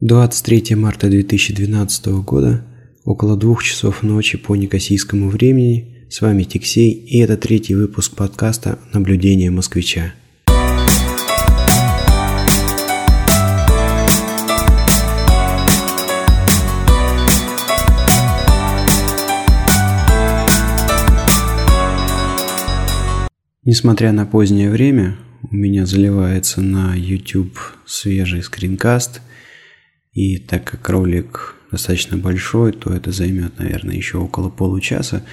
23 марта 2012 года, около двух часов ночи по некосийскому времени, с вами Тиксей, и это третий выпуск подкаста «Наблюдение москвича». Несмотря на позднее время, у меня заливается на YouTube свежий скринкаст, и так как ролик достаточно большой, то это займет, наверное, еще около получаса.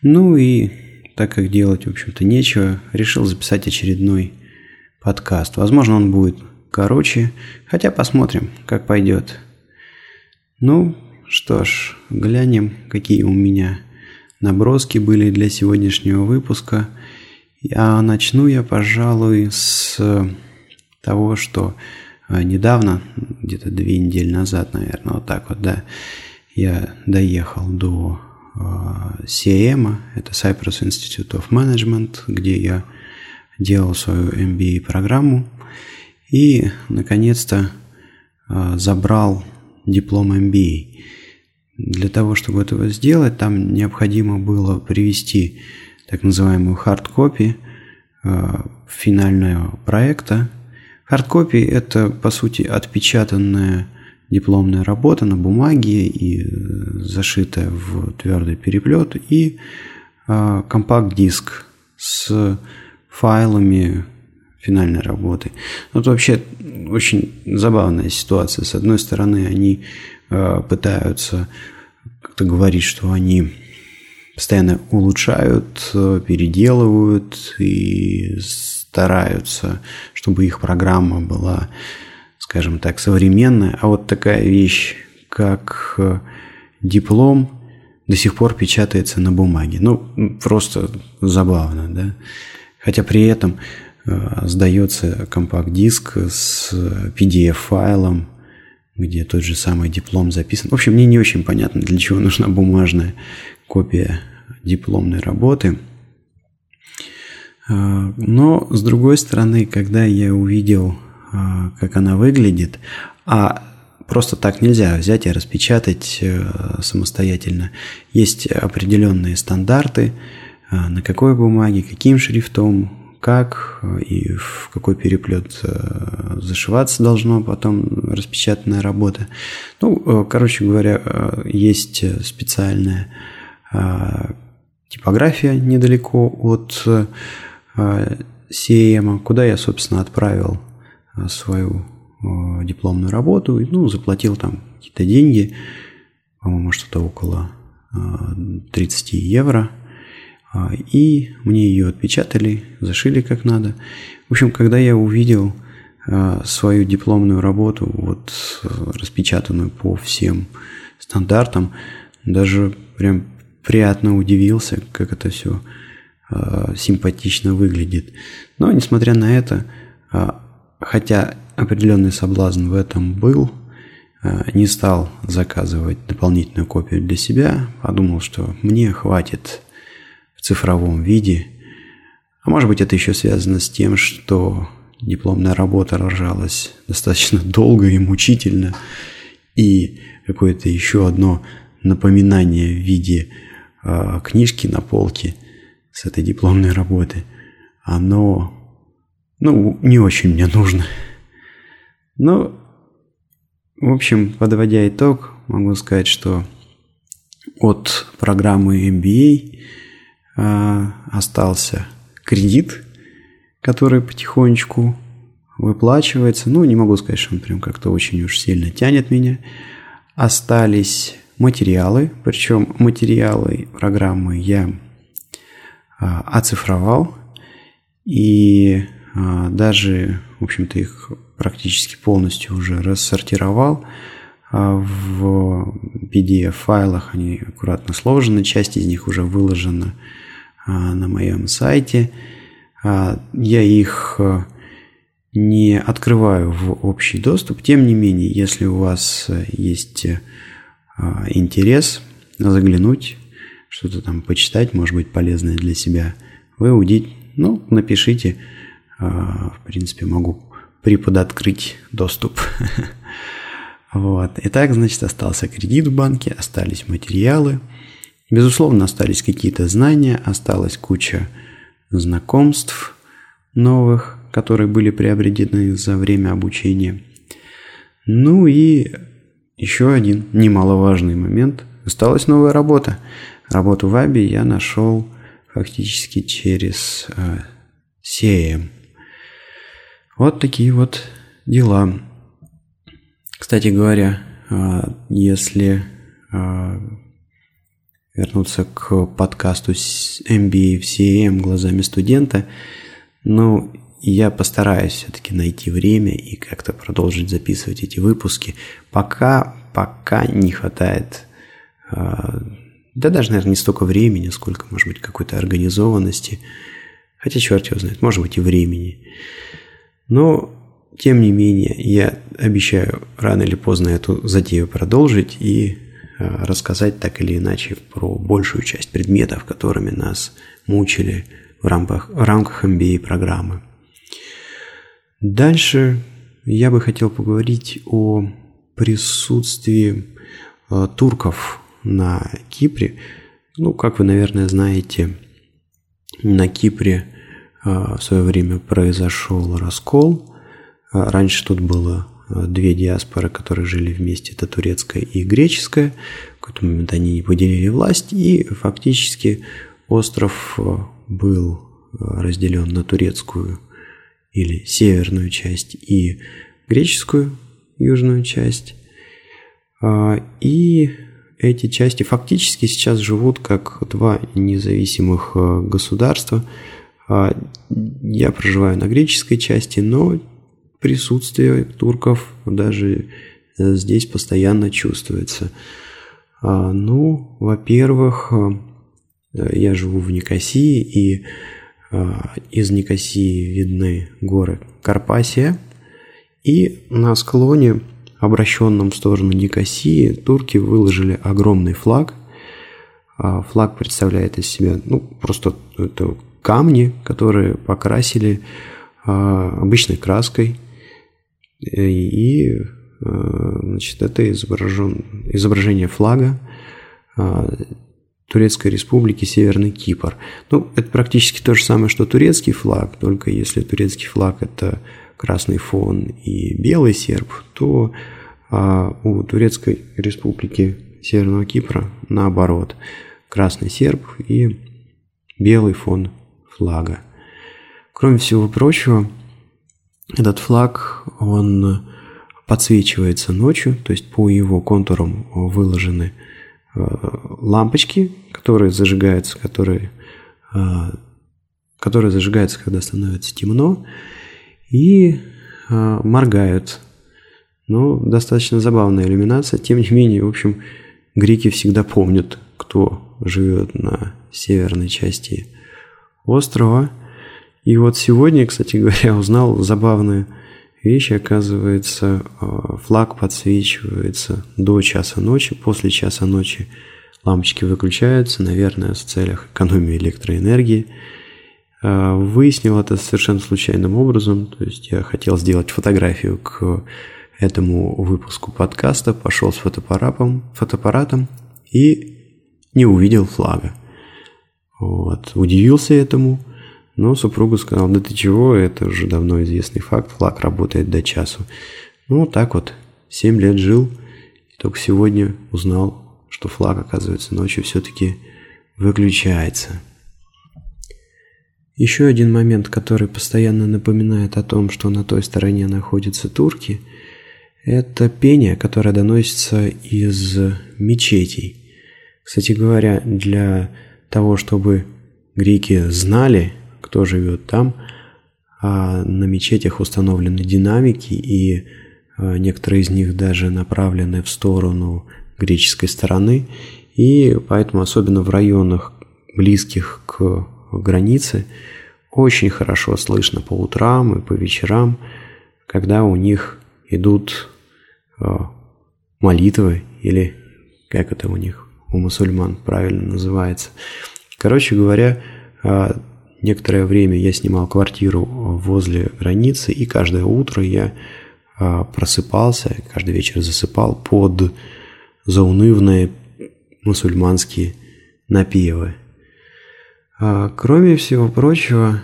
Ну и так как делать, в общем-то, нечего, решил записать очередной подкаст. Возможно, он будет короче, хотя посмотрим, как пойдет. Ну, что ж, глянем, какие у меня наброски были для сегодняшнего выпуска – а начну я, пожалуй, с того, что недавно, где-то две недели назад, наверное, вот так вот, да, я доехал до CM, а, это Cyprus Institute of Management, где я делал свою MBA-программу и, наконец-то, а, забрал диплом MBA. Для того, чтобы этого сделать, там необходимо было привести так называемую хардкопи э, финального проекта. Хардкопи – это, по сути, отпечатанная дипломная работа на бумаге и э, зашитая в твердый переплет, и э, компакт-диск с файлами финальной работы. Ну, это вообще очень забавная ситуация. С одной стороны, они пытаются как-то говорить, что они постоянно улучшают, переделывают и стараются, чтобы их программа была, скажем так, современная. А вот такая вещь, как э, диплом, до сих пор печатается на бумаге. Ну, просто забавно, да. Хотя при этом э, сдается компакт-диск с PDF-файлом, где тот же самый диплом записан. В общем, мне не очень понятно, для чего нужна бумажная копия дипломной работы. А, но, с другой стороны, когда я увидел, а, как она выглядит, а просто так нельзя взять и распечатать э, самостоятельно. Есть определенные стандарты, а, на какой бумаге, каким шрифтом, как и в какой переплет э, зашиваться должно потом распечатанная работа. Ну, э, короче говоря, есть специальная типография недалеко от CM, куда я, собственно, отправил свою дипломную работу, ну, заплатил там какие-то деньги, по-моему, что-то около 30 евро, и мне ее отпечатали, зашили как надо. В общем, когда я увидел свою дипломную работу, вот распечатанную по всем стандартам, даже прям приятно удивился, как это все симпатично выглядит. Но, несмотря на это, э, хотя определенный соблазн в этом был, э, не стал заказывать дополнительную копию для себя, подумал, что мне хватит в цифровом виде. А может быть, это еще связано с тем, что дипломная работа рожалась достаточно долго и мучительно, и какое-то еще одно напоминание в виде э, книжки на полке с этой дипломной работы, оно, ну, не очень мне нужно. Но, в общем, подводя итог, могу сказать, что от программы MBA э, остался кредит, который потихонечку выплачивается. Ну, не могу сказать, что он прям как-то очень уж сильно тянет меня. Остались материалы, причем материалы программы я а, оцифровал. И а, даже, в общем-то, их практически полностью уже рассортировал а, в PDF-файлах, они аккуратно сложены, часть из них уже выложена на моем сайте. Я их не открываю в общий доступ, тем не менее, если у вас есть а, интерес заглянуть, что-то там почитать, может быть, полезное для себя, выудить, ну, напишите, а, в принципе, могу преподоткрыть доступ. Вот. Итак, значит, остался кредит в банке, остались материалы. Безусловно, остались какие-то знания, осталась куча знакомств новых, которые были приобретены за время обучения. Ну и еще один немаловажный момент. Осталась новая работа. Работу в Аби я нашел фактически через э, CM. Вот такие вот дела. Кстати говоря, э, если э, вернуться к подкасту MBA в CM глазами студента, ну, я постараюсь все-таки найти время и как-то продолжить записывать эти выпуски. Пока, пока не хватает да даже, наверное, не столько времени, сколько, может быть, какой-то организованности. Хотя черт его знает, может быть и времени. Но, тем не менее, я обещаю рано или поздно эту затею продолжить и а, рассказать так или иначе про большую часть предметов, которыми нас мучили в рамках, в рамках MBA-программы. Дальше я бы хотел поговорить о присутствии э, турков на Кипре. Ну, как вы, наверное, знаете, на Кипре а, в свое время произошел раскол. А, раньше тут было а, две диаспоры, которые жили вместе, это турецкая и греческая. В какой-то момент они не поделили власть, и фактически остров был разделен на турецкую или северную часть и греческую южную часть. И эти части фактически сейчас живут как два независимых э, государства. А, я проживаю на греческой части, но присутствие турков даже э, здесь постоянно чувствуется. А, ну, во-первых, э, я живу в Никосии, и из Никосии видны горы Карпасия, и на склоне обращенном в сторону Никосии, турки выложили огромный флаг. А флаг представляет из себя ну, просто это камни, которые покрасили а, обычной краской. И а, значит, это изображен, изображение флага Турецкой Республики Северный Кипр. Ну, это практически то же самое, что турецкий флаг, только если турецкий флаг – это красный фон и белый серб, то а у Турецкой Республики Северного Кипра наоборот. Красный серб и белый фон флага. Кроме всего прочего, этот флаг, он подсвечивается ночью, то есть по его контурам выложены э, лампочки, которые зажигаются, которые, э, которые зажигаются, когда становится темно, и э, моргают. Ну, достаточно забавная иллюминация. Тем не менее, в общем, греки всегда помнят, кто живет на северной части острова. И вот сегодня, кстати говоря, узнал забавную вещь. Оказывается, флаг подсвечивается до часа ночи. После часа ночи лампочки выключаются, наверное, в целях экономии электроэнергии. А, выяснил это совершенно случайным образом. То есть я хотел сделать фотографию к этому выпуску подкаста, пошел с фотоаппаратом, фотоаппаратом и не увидел флага. Вот. Удивился этому, но супруга сказала, да ты чего, это уже давно известный факт, флаг работает до часу. Ну, так вот, 7 лет жил, и только сегодня узнал, что флаг, оказывается, ночью все-таки выключается. Еще один момент, который постоянно напоминает о том, что на той стороне находятся турки, это пение, которое доносится из мечетей. Кстати говоря, для того, чтобы греки знали, кто живет там, а на мечетях установлены динамики, и а, некоторые из них даже направлены в сторону греческой стороны, и поэтому особенно в районах, близких к границе, очень хорошо слышно по утрам и по вечерам, когда у них идут э, молитвы или как это у них у мусульман правильно называется. Короче говоря, э, некоторое время я снимал квартиру возле границы, и каждое утро я просыпался, каждый вечер засыпал под заунывные мусульманские напевы. Кроме всего прочего,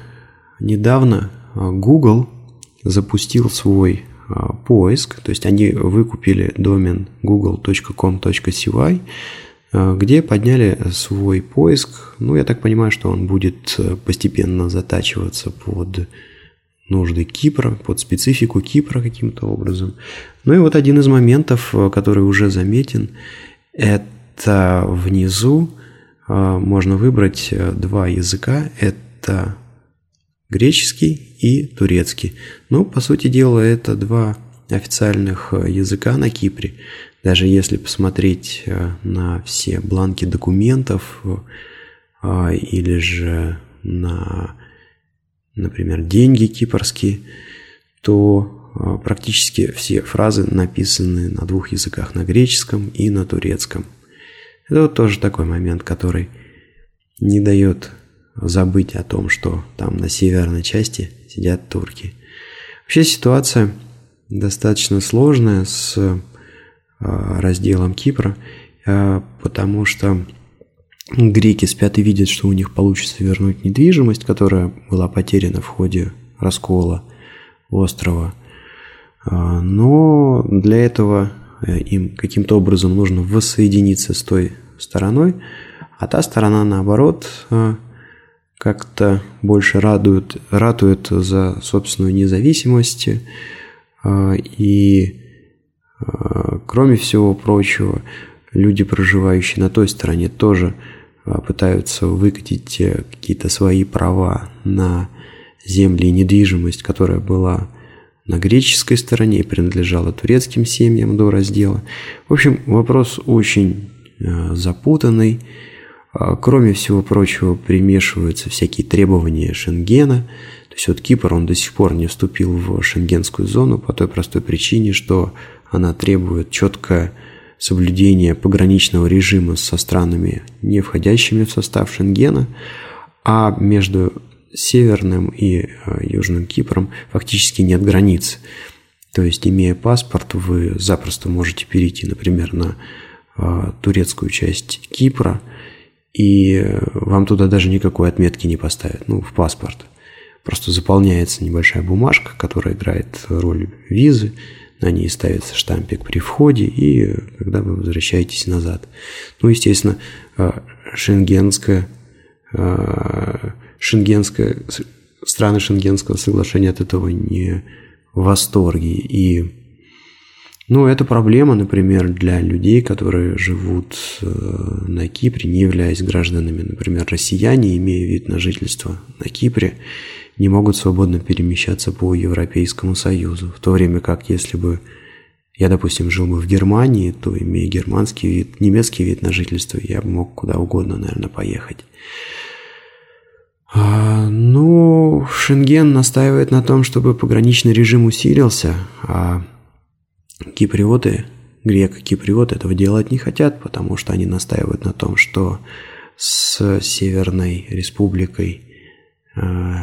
недавно Google запустил свой поиск, то есть они выкупили домен google.com.cy, где подняли свой поиск. Ну, я так понимаю, что он будет постепенно затачиваться под нужды Кипра, под специфику Кипра каким-то образом. Ну и вот один из моментов, который уже заметен, это внизу можно выбрать два языка. Это греческий и турецкий. Ну, по сути дела, это два официальных э, языка на Кипре. Даже если посмотреть э, на все бланки документов э, или же на, например, деньги кипрские, то практически все фразы написаны на двух языках, на греческом и на турецком. Это вот тоже такой момент, который не дает забыть о том, что там на северной части сидят турки. Вообще ситуация достаточно сложная с а, разделом Кипра, а, потому что греки спят и видят, что у них получится вернуть недвижимость, которая была потеряна в ходе раскола острова. А, но для этого э, им каким-то образом нужно воссоединиться с той стороной, а та сторона, наоборот, как-то больше радует, ратует за собственную независимость. А, и кроме всего прочего, люди, проживающие на той стороне, тоже пытаются выкатить э, какие-то свои права на земли и недвижимость, которая была на греческой стороне и принадлежала турецким семьям до раздела. В общем, вопрос очень запутанный. А, кроме всего прочего, примешиваются всякие требования Шенгена. То есть вот Кипр, он до сих пор не вступил в шенгенскую зону по той простой причине, что она требует четкое соблюдение пограничного режима со странами, не входящими в состав Шенгена, а между Северным и а, Южным Кипром фактически нет границ. То есть, имея паспорт, вы запросто можете перейти, например, на а, турецкую часть Кипра – и вам туда даже никакой отметки не поставят, ну, в паспорт. Просто заполняется небольшая бумажка, которая играет роль визы, на ней ставится штампик при входе, и когда вы возвращаетесь назад. Ну, естественно, шенгенская, шенгенская, страны шенгенского соглашения от этого не в восторге. И ну, это проблема, например, для людей, которые живут э, на Кипре, не являясь гражданами, например, россияне, имея вид на жительство на Кипре, не могут свободно перемещаться по Европейскому Союзу. В то время как, если бы я, допустим, жил бы в Германии, то, имея германский вид, немецкий вид на жительство, я бы мог куда угодно, наверное, поехать. А, ну, Шенген настаивает на том, чтобы пограничный режим усилился, а Киприоты, греко-киприоты этого делать не хотят, потому что они настаивают на том, что с Северной Республикой, э,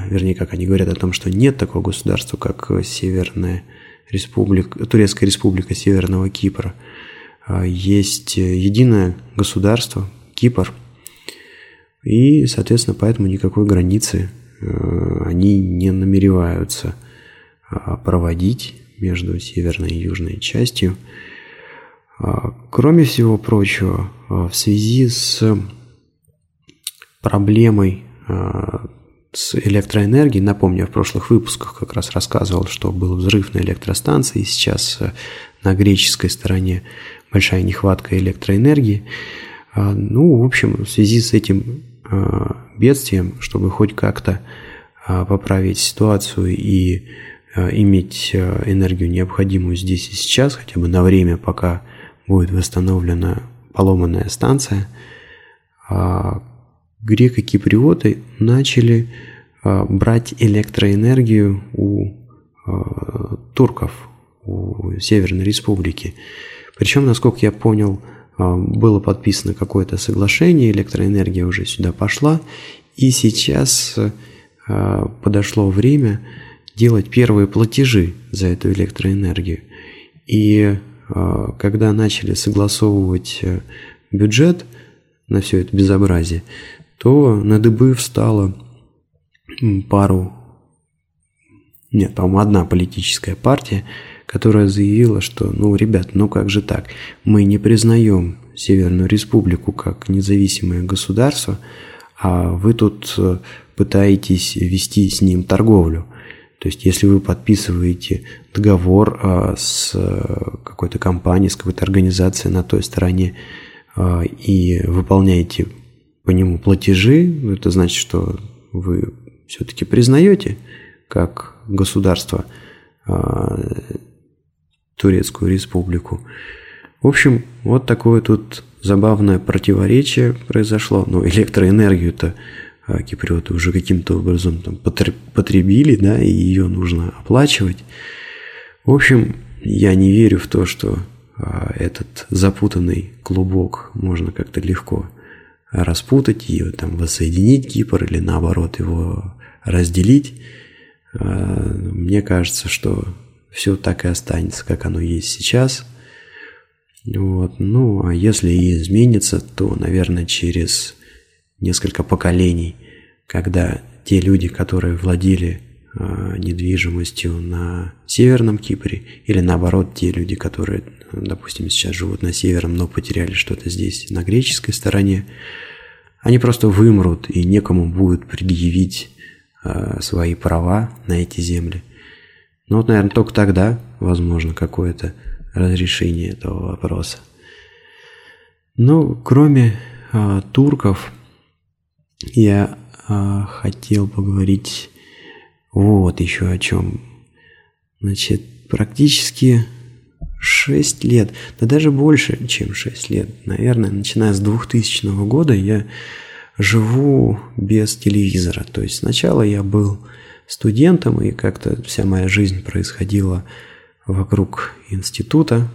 вернее, как они говорят о том, что нет такого государства, как Северная Республика, Турецкая Республика Северного Кипра. Э, есть единое государство, Кипр, и, соответственно, поэтому никакой границы э, они не намереваются проводить между северной и южной частью. А, кроме всего прочего, а, в связи с проблемой а, с электроэнергией, напомню, я в прошлых выпусках как раз рассказывал, что был взрыв на электростанции, и сейчас на греческой стороне большая нехватка электроэнергии. Ну, в общем, в связи с этим бедствием, чтобы хоть как-то поправить ситуацию и Э, иметь э, энергию, необходимую здесь и сейчас, хотя бы на время, пока будет восстановлена поломанная станция, а греко-киприоты начали э, брать электроэнергию у турков, у Северной Республики. Причем, насколько я понял, было подписано какое-то соглашение, электроэнергия уже сюда пошла, и сейчас подошло время делать первые платежи за эту электроэнергию. И когда начали согласовывать бюджет на все это безобразие, то на дыбы встала пару, нет, по-моему, одна политическая партия, которая заявила, что, ну, ребят, ну как же так, мы не признаем Северную Республику как независимое государство, а вы тут э, пытаетесь вести с ним торговлю. То есть, если вы подписываете договор а, с э, какой-то компанией, с какой-то организацией на той стороне и выполняете по нему платежи, это значит, что вы все-таки признаете как государство Турецкую республику. В общем, вот такое тут забавное противоречие произошло. Но электроэнергию-то а, киприоты уже каким-то образом там потребили, да, и ее нужно оплачивать. В общем, я не верю в то, что а, этот запутанный клубок можно как-то легко распутать и там воссоединить Кипр или наоборот его разделить. А, мне кажется, что все так и останется, как оно есть сейчас. Вот. Ну, а если и изменится, то, наверное, через несколько поколений, когда те люди, которые владели э, недвижимостью на Северном Кипре, или наоборот, те люди, которые, допустим, сейчас живут на Северном, но потеряли что-то здесь, на греческой стороне, они просто вымрут, и некому будет предъявить э, свои права на эти земли. Ну вот, наверное, только тогда возможно какое-то разрешение этого вопроса. Ну, кроме э, турков, я э, хотел поговорить вот еще о чем. Значит, практически 6 лет, да даже больше, чем 6 лет, наверное, начиная с 2000 года я живу без телевизора. То есть сначала я был студентом, и как-то вся моя жизнь происходила вокруг института,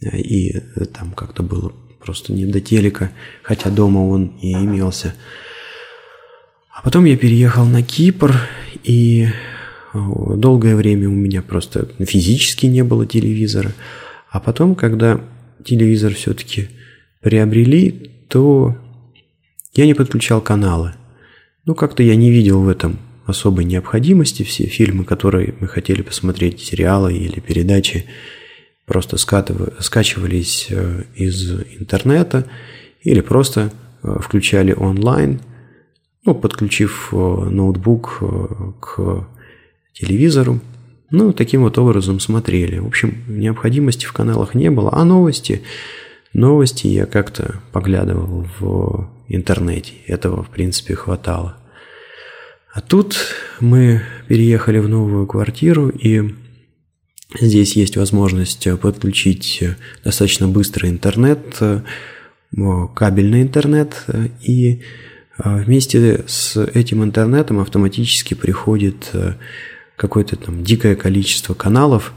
и там как-то было просто не до телека, хотя дома он и имелся. А потом я переехал на Кипр, и долгое время у меня просто физически не было телевизора. А потом, когда телевизор все-таки приобрели, то я не подключал каналы. Ну, как-то я не видел в этом особой необходимости. Все фильмы, которые мы хотели посмотреть, сериалы или передачи, просто скачивались э, из интернета или просто э, включали онлайн, ну, подключив э, ноутбук к телевизору. Ну, таким вот образом смотрели. В общем, необходимости в каналах не было. А новости? Новости я как-то поглядывал в интернете. Этого, в принципе, хватало. А тут мы переехали в новую квартиру, и здесь есть возможность подключить достаточно быстрый интернет, кабельный интернет, и вместе с этим интернетом автоматически приходит какое-то там дикое количество каналов,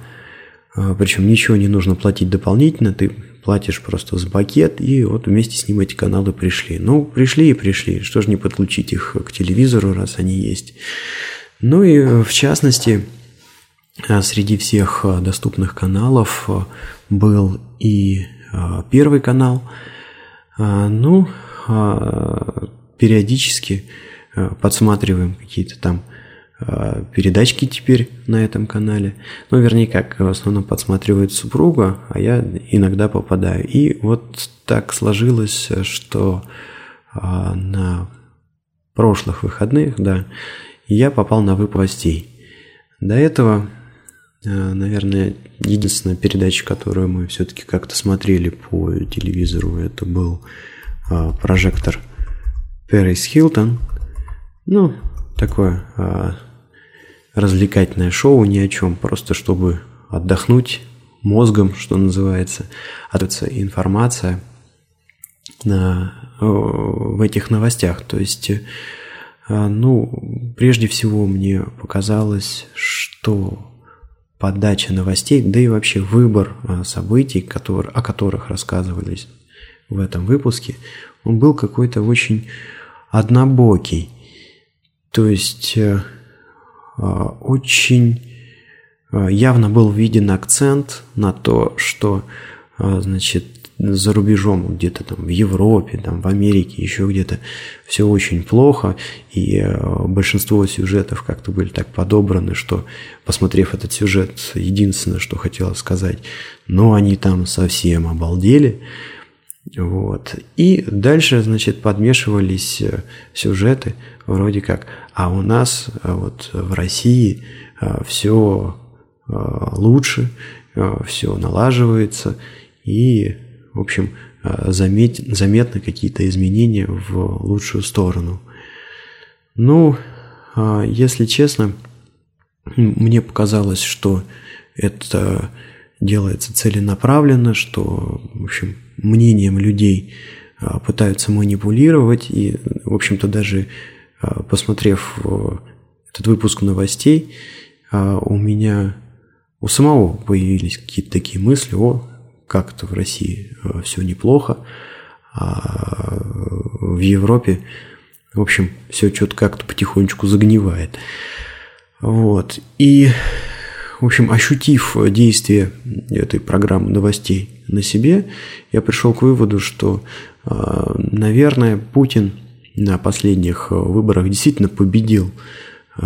причем ничего не нужно платить дополнительно, ты платишь просто с пакет, и вот вместе с ним эти каналы пришли. Ну, пришли и пришли, что же не подключить их к телевизору, раз они есть. Ну и в частности, а, среди всех а, доступных каналов был и первый канал. Ну, периодически подсматриваем какие-то там Э, передачки теперь на этом канале. Ну, вернее, как в основном подсматривает супруга, а я иногда попадаю. И вот так сложилось, что а, на прошлых выходных, да, я попал на выпуск До этого, э, наверное, единственная передача, которую мы все-таки как-то смотрели по телевизору, это был прожектор Пэрис Хилтон. Ну, такое развлекательное шоу ни о чем, просто чтобы отдохнуть мозгом, что называется, ответся информация на, в этих новостях. То есть, а, ну, прежде всего мне показалось, что подача новостей, да и вообще выбор а, событий, которые, о которых рассказывались в этом выпуске, он был какой-то очень однобокий. То есть э, очень явно был виден акцент на то, что значит, за рубежом, где-то там в Европе, там в Америке, еще где-то все очень плохо, и большинство сюжетов как-то были так подобраны, что, посмотрев этот сюжет, единственное, что хотела сказать, но они там совсем обалдели, вот. И дальше, значит, подмешивались э, сюжеты вроде как, а у нас э, вот в России все лучше, все налаживается, и в общем, э, заметь, заметны какие-то изменения в лучшую сторону. Ну, если честно, мне показалось, что это делается целенаправленно, что, в общем, мнением людей а, пытаются манипулировать, и, в общем-то, даже а, посмотрев этот выпуск новостей, у меня у самого появились какие-то такие мысли, о, как-то в России э, все неплохо, а в Европе, в общем, все что-то как-то потихонечку загнивает. Вот. И, в общем, ощутив действие этой программы новостей на себе, я пришел к выводу, что, э, наверное, Путин на последних выборах действительно победил, э,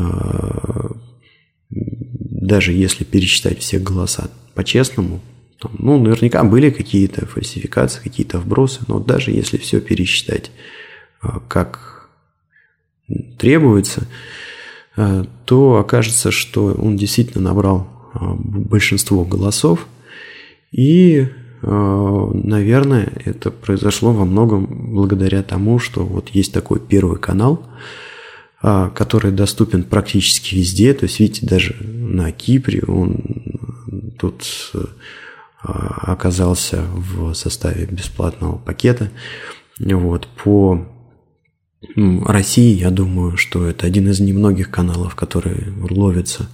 даже если пересчитать все голоса по-честному, ну, наверняка были какие-то фальсификации, какие-то вбросы, но даже если все пересчитать как требуется, то окажется, что он действительно набрал а, большинство голосов. И, наверное, это произошло во многом благодаря тому, что вот есть такой первый канал, который доступен практически везде. То есть, видите, даже на Кипре он тут оказался в составе бесплатного пакета. Вот, по России, я думаю, что это один из немногих каналов, которые ловятся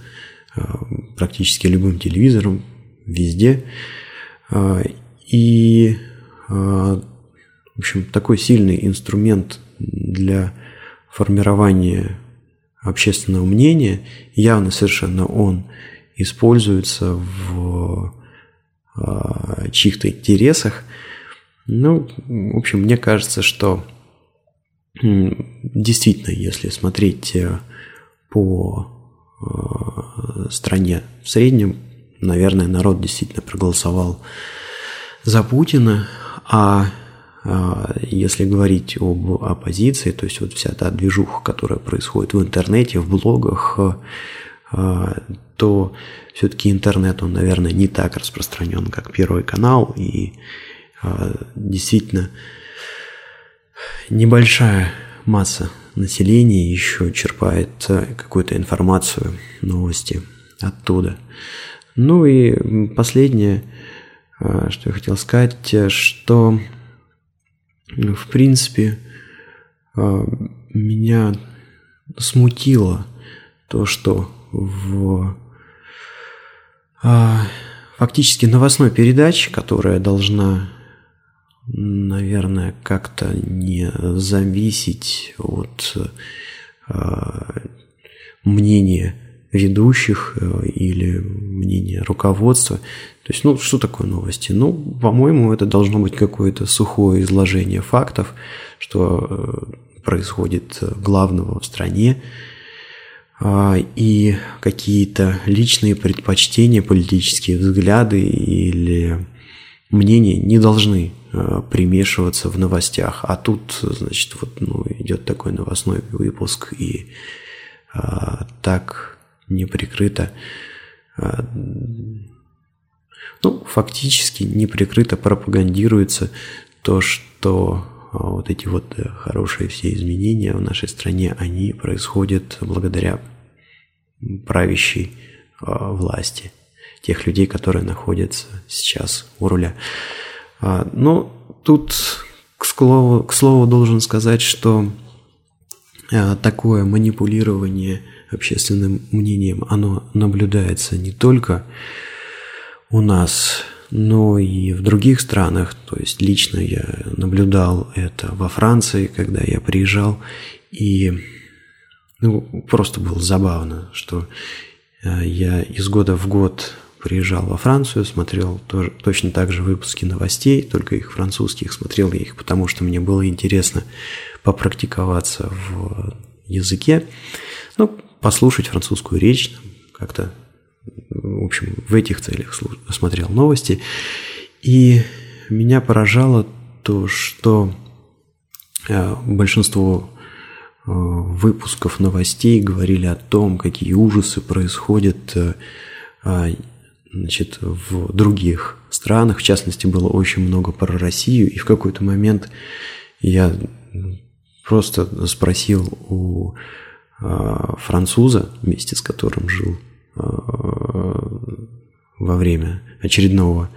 а, практически любым телевизором везде. А, и, в общем, такой сильный инструмент для формирования общественного мнения, явно совершенно он используется в Э, чьих-то интересах. Ну, в общем, мне кажется, что действительно, если смотреть э, по э, стране в среднем, наверное, народ действительно проголосовал за Путина, а если говорить об оппозиции, то есть вот вся та движуха, которая происходит в интернете, в блогах, то все-таки интернет, он, наверное, не так распространен, как Первый канал, и э, действительно небольшая масса населения еще черпает э, какую-то информацию, новости оттуда. Ну и последнее, э, что я хотел сказать, что в принципе меня смутило то, что в а, фактически новостной передачи, которая должна, наверное, как-то не зависеть от а, мнения ведущих э, или мнения руководства. То есть, ну, что такое новости? Ну, по-моему, это должно быть какое-то сухое изложение фактов, что э, происходит главного в стране, а, и какие-то личные предпочтения, политические взгляды или мнения не должны а, примешиваться в новостях. А тут, значит, вот ну, идет такой новостной выпуск, и а, так неприкрыто, а, ну, фактически неприкрыто пропагандируется то, что вот эти вот э, хорошие все изменения в нашей стране, они происходят благодаря правящей власти, тех людей, которые находятся сейчас у руля. А, но тут, к слову, к слову должен сказать, что такое манипулирование общественным мнением, оно наблюдается не только у нас но и в других странах. То есть лично я наблюдал это во Франции, когда я приезжал, и ну, просто было забавно, что я из года в год приезжал во Францию, смотрел тоже, точно так же выпуски новостей, только их французских, смотрел я их, потому что мне было интересно попрактиковаться в языке, ну, послушать французскую речь, как-то, в общем, в этих целях смотрел новости. И меня поражало то, что э, большинство э, выпусков новостей говорили о том, какие ужасы происходят э, значит, в других странах. В частности, было очень много про Россию. И в какой-то момент я просто спросил у э, француза, вместе с которым жил э, во время очередного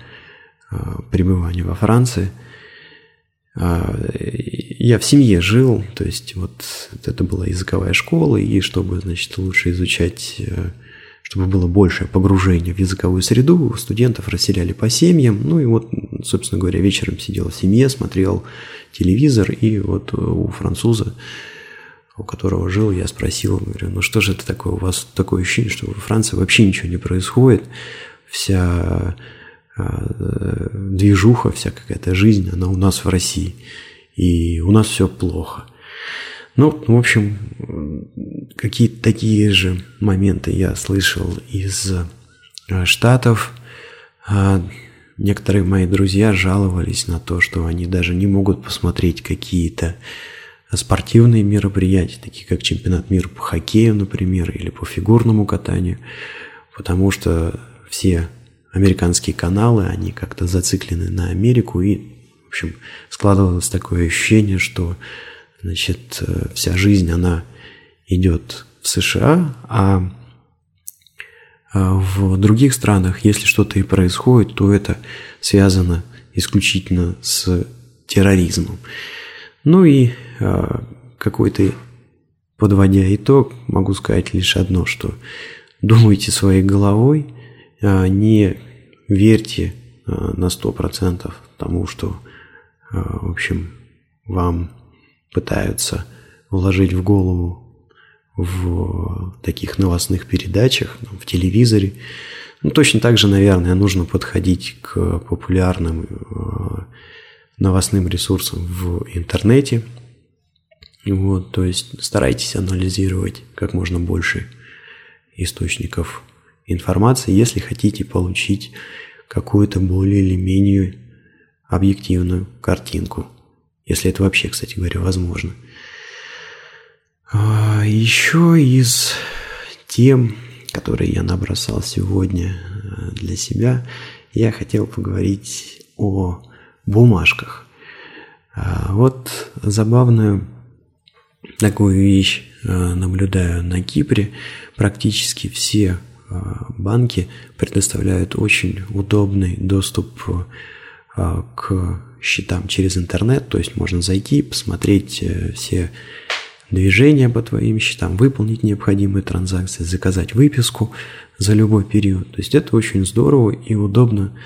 э, пребывания во Франции. Я в семье жил, то есть вот это была языковая школа, и чтобы, значит, лучше изучать чтобы было большее погружение в языковую среду, студентов расселяли по семьям, ну и вот, собственно говоря, вечером сидел в семье, смотрел телевизор, и вот у француза, у которого жил, я спросил, говорю, ну что же это такое, у вас такое ощущение, что во Франции вообще ничего не происходит, вся э, движуха, вся какая-то жизнь, она у нас в России, и у нас все плохо – ну, в общем, какие-то такие же моменты я слышал из э, Штатов. А некоторые мои друзья жаловались на то, что они даже не могут посмотреть какие-то спортивные мероприятия, такие как чемпионат мира по хоккею, например, или по фигурному катанию, потому что все американские каналы, они как-то зациклены на Америку, и, в общем, складывалось такое ощущение, что Значит, э, вся жизнь, она идет в США, а, а в других странах, если что-то и происходит, то это связано исключительно с терроризмом. Ну и а, какой-то, подводя итог, могу сказать лишь одно, что думайте своей головой, а, не верьте на 100% тому, что, в общем, вам пытаются вложить в голову в таких новостных передачах, в телевизоре. Ну, точно так же, наверное, нужно подходить к популярным э, новостным ресурсам в интернете. Вот, то есть старайтесь анализировать как можно больше источников информации, если хотите получить какую-то более или менее объективную картинку если это вообще, кстати говоря, возможно. А, Еще из тем, которые я набросал сегодня э, для себя, я хотел поговорить о бумажках. А, вот забавную такую вещь э, наблюдаю на Кипре. Практически все э, банки предоставляют очень удобный доступ к счетам через интернет, то есть можно зайти, посмотреть э, все движения по твоим счетам, выполнить необходимые транзакции, заказать выписку за любой период. То есть это очень здорово и удобно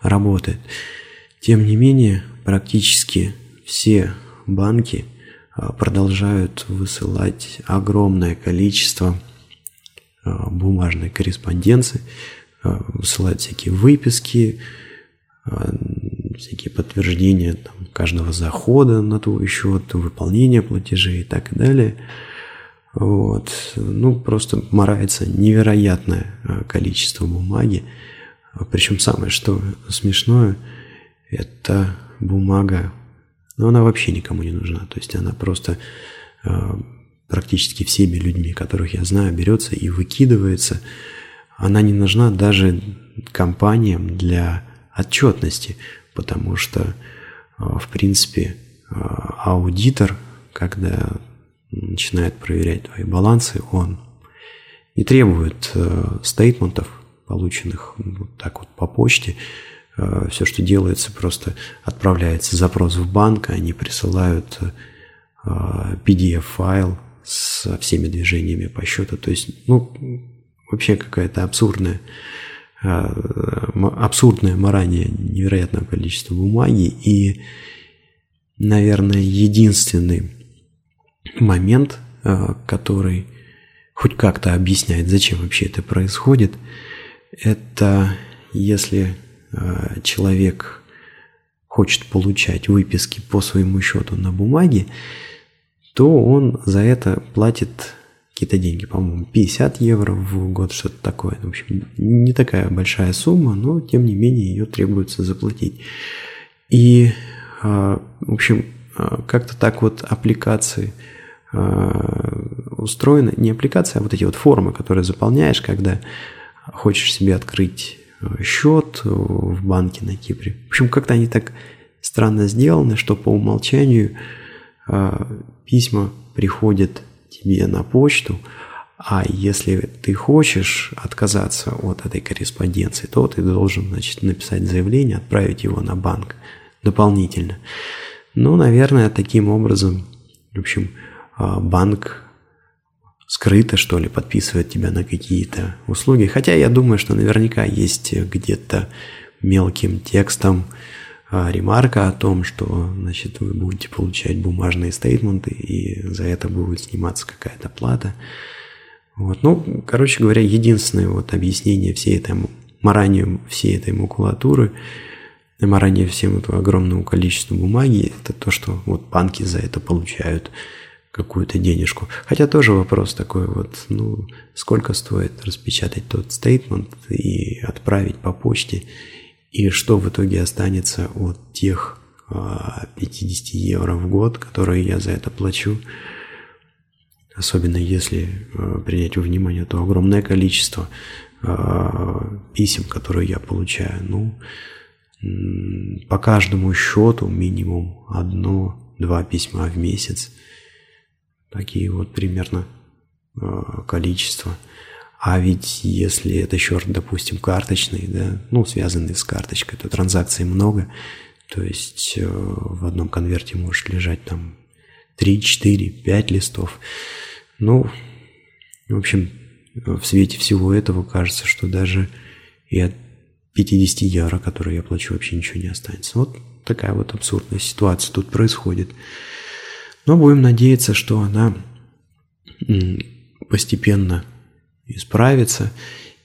работает. Тем не менее, практически все банки а, продолжают высылать огромное количество а, бумажной корреспонденции, а, высылать всякие выписки, всякие подтверждения там, каждого захода на твой счет, выполнения платежей и так далее. Вот. Ну, просто морается невероятное а, количество бумаги. Причем самое, что смешное, это бумага, но она вообще никому не нужна. То есть она просто а, практически всеми людьми, которых я знаю, берется и выкидывается. Она не нужна даже компаниям для отчетности потому что, а, в принципе, а, аудитор, когда начинает проверять твои балансы, он не требует а, стейтментов, полученных вот так вот по почте. Все, что делается, просто отправляется запрос в банк, они присылают PDF-файл со всеми движениями по счету. То есть, ну, вообще какая-то абсурдная Э, абсурдное морание невероятного количества бумаги. И, наверное, единственный момент, э, который хоть как-то объясняет, зачем вообще это происходит, это если э, человек хочет получать выписки по своему счету на бумаге, то он за это платит какие-то деньги, по-моему, 50 евро в год, что-то такое. В общем, не такая большая сумма, но тем не менее ее требуется заплатить. И, а, в общем, а, как-то так вот аппликации а, устроены, не аппликации, а вот эти вот формы, которые заполняешь, когда хочешь себе открыть счет в банке на Кипре. В общем, как-то они так странно сделаны, что по умолчанию письма приходят тебе на почту, а если ты хочешь отказаться от этой корреспонденции, то ты должен значит, написать заявление, отправить его на банк дополнительно. Ну, наверное, таким образом, в общем, а, банк скрыто, что ли, подписывает тебя на какие-то услуги. Хотя я думаю, что наверняка есть где-то мелким текстом ремарка о том, что значит, вы будете получать бумажные стейтменты, и за это будет сниматься какая-то плата. Вот. Ну, короче говоря, единственное вот объяснение всей этой маранию всей этой макулатуры, маранию всем этого огромного количества бумаги, это то, что вот банки за это получают какую-то денежку. Хотя тоже вопрос такой вот, ну, сколько стоит распечатать тот стейтмент и отправить по почте, и что в итоге останется от тех 50 а, евро в год, которые я за это плачу. Особенно если а, принять во внимание то огромное количество а, писем, которые я получаю. Ну, по каждому счету минимум одно-два письма в месяц. Такие вот примерно количество. А ведь если это счет, допустим, карточный, да, ну, связанный с карточкой, то транзакций много. То есть э, в одном конверте может лежать там 3, 4, 5 листов. Ну, в общем, в свете всего этого кажется, что даже и от 50 евро, которые я плачу, вообще ничего не останется. Вот такая вот абсурдная ситуация тут происходит. Но будем надеяться, что она постепенно исправиться.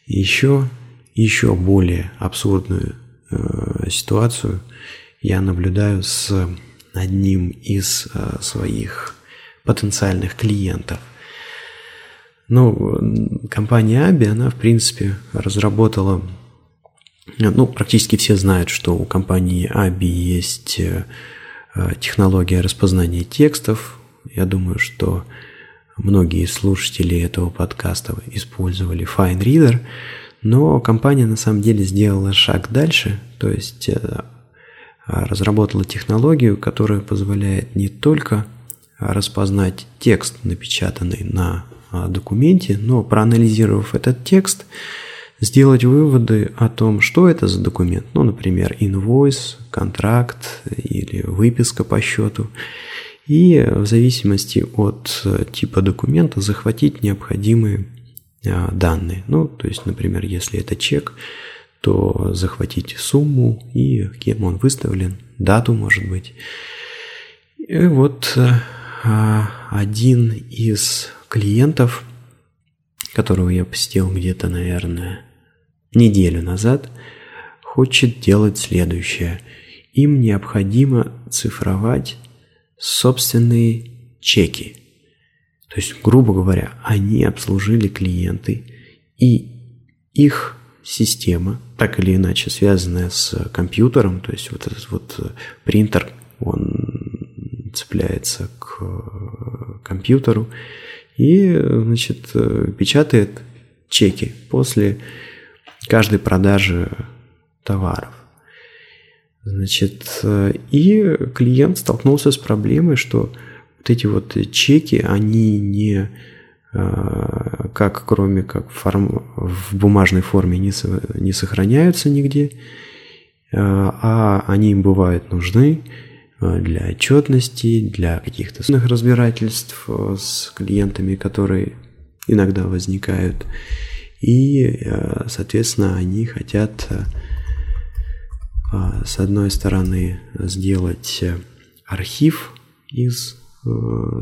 еще, еще более абсурдную э, ситуацию я наблюдаю с одним из э, своих потенциальных клиентов. Ну, компания Аби, она, в принципе, разработала ну, практически все знают, что у компании Аби есть э, технология распознания текстов. Я думаю, что Многие слушатели этого подкаста использовали Fine Reader, но компания на самом деле сделала шаг дальше, то есть э, разработала технологию, которая позволяет не только распознать текст, напечатанный на а, документе, но проанализировав этот текст, сделать выводы о том, что это за документ, ну, например, инвойс, контракт или выписка по счету, и в зависимости от э, типа документа захватить необходимые а, данные. Ну, то есть, например, если это чек, то захватить сумму и кем он выставлен, дату, может быть. И вот э, а, один из клиентов, которого я посетил где-то, наверное, неделю назад, хочет делать следующее. Им необходимо цифровать собственные чеки. То есть, грубо говоря, они обслужили клиенты, и их система, так или иначе связанная с компьютером, то есть вот этот вот э, принтер, он цепляется к э, компьютеру и, значит, э, печатает чеки после каждой продажи товаров. Значит, и клиент столкнулся с проблемой, что вот эти вот чеки, они не а, как кроме как форм, в бумажной форме не, не сохраняются нигде, а, а они им бывают нужны для отчетности, для каких-то разбирательств с клиентами, которые иногда возникают. И, соответственно, они хотят с одной стороны сделать архив из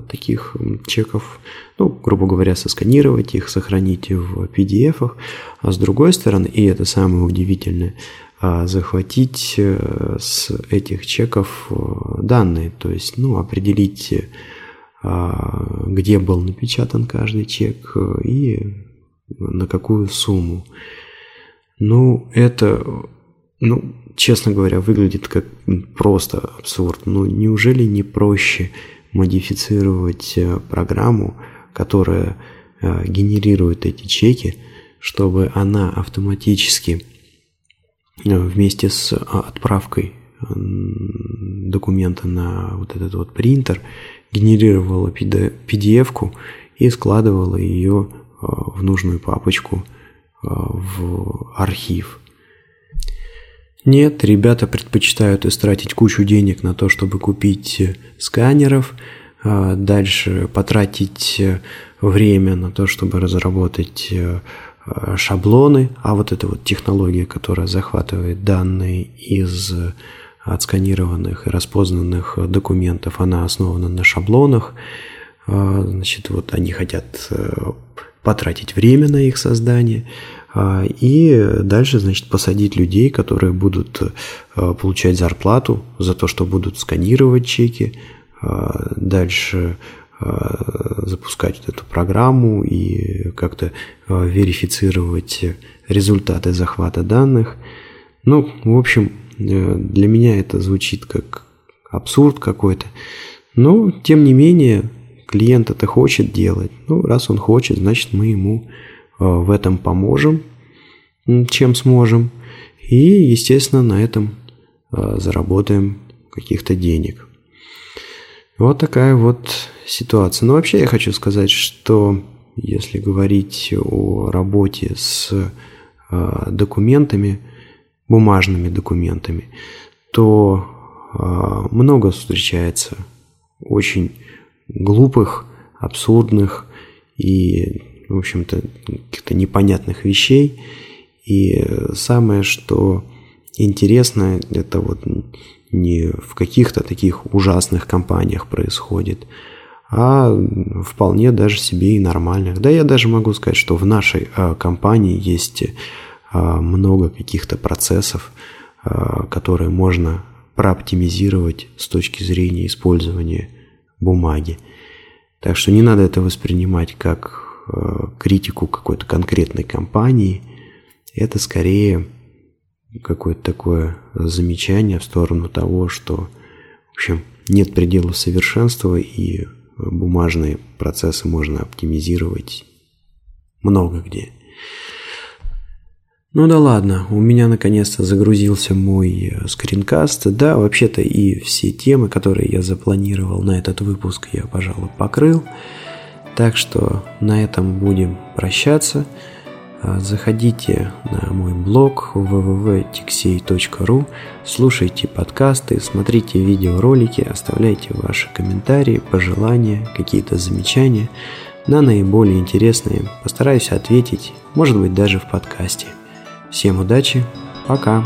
таких чеков, ну, грубо говоря, сосканировать их, сохранить в PDF, а с другой стороны, и это самое удивительное, захватить э, с этих чеков э, данные, то есть, ну, определить, где был напечатан каждый чек и на какую сумму. Ну, это, ну, честно говоря, выглядит как просто абсурд. Ну, неужели не проще модифицировать э, программу, которая э, генерирует эти чеки, чтобы она автоматически э, вместе с отправкой документа на вот этот вот принтер генерировала PDF-ку и складывала ее в нужную папочку в архив. Нет, ребята предпочитают истратить кучу денег на то, чтобы купить э, сканеров, а дальше потратить э, время на то, чтобы разработать э, шаблоны, а вот эта вот технология, которая захватывает данные из отсканированных и распознанных документов, она основана на шаблонах. А, значит, вот они хотят потратить время на их создание, и дальше, значит, посадить людей, которые будут а, получать зарплату за то, что будут сканировать чеки, а, дальше запускать эту программу и как-то верифицировать результаты захвата данных. Ну, в общем, э, для меня это звучит как абсурд какой-то. Но, тем не менее, клиент это хочет делать. Ну, раз он хочет, значит, мы ему Э, в этом поможем, чем сможем. И, естественно, на этом э, заработаем каких-то денег. Вот такая вот ситуация. Но вообще я хочу сказать, что если говорить о работе с э, документами, бумажными документами, то много встречается очень глупых, абсурдных и в общем-то, каких-то непонятных вещей. И самое, что интересно, это вот не в каких-то таких ужасных компаниях происходит, а вполне даже себе и нормальных. Да, я даже могу сказать, что в нашей а, компании есть а, много каких-то процессов, а, которые можно прооптимизировать с точки зрения использования бумаги. Так что не надо это воспринимать как критику какой-то конкретной компании, это скорее какое-то такое замечание в сторону того, что, в общем, нет пределов совершенства и бумажные процессы можно оптимизировать много где. Ну да ладно, у меня наконец-то загрузился мой э, скринкаст. Да, вообще-то и все темы, которые я запланировал на этот выпуск, я, пожалуй, покрыл. Так что на этом будем прощаться. А, заходите на мой блог www.tixey.ru, слушайте подкасты, смотрите видеоролики, оставляйте ваши комментарии, пожелания, какие-то замечания. На наиболее интересные постараюсь ответить, может быть даже в подкасте. Всем удачи, пока!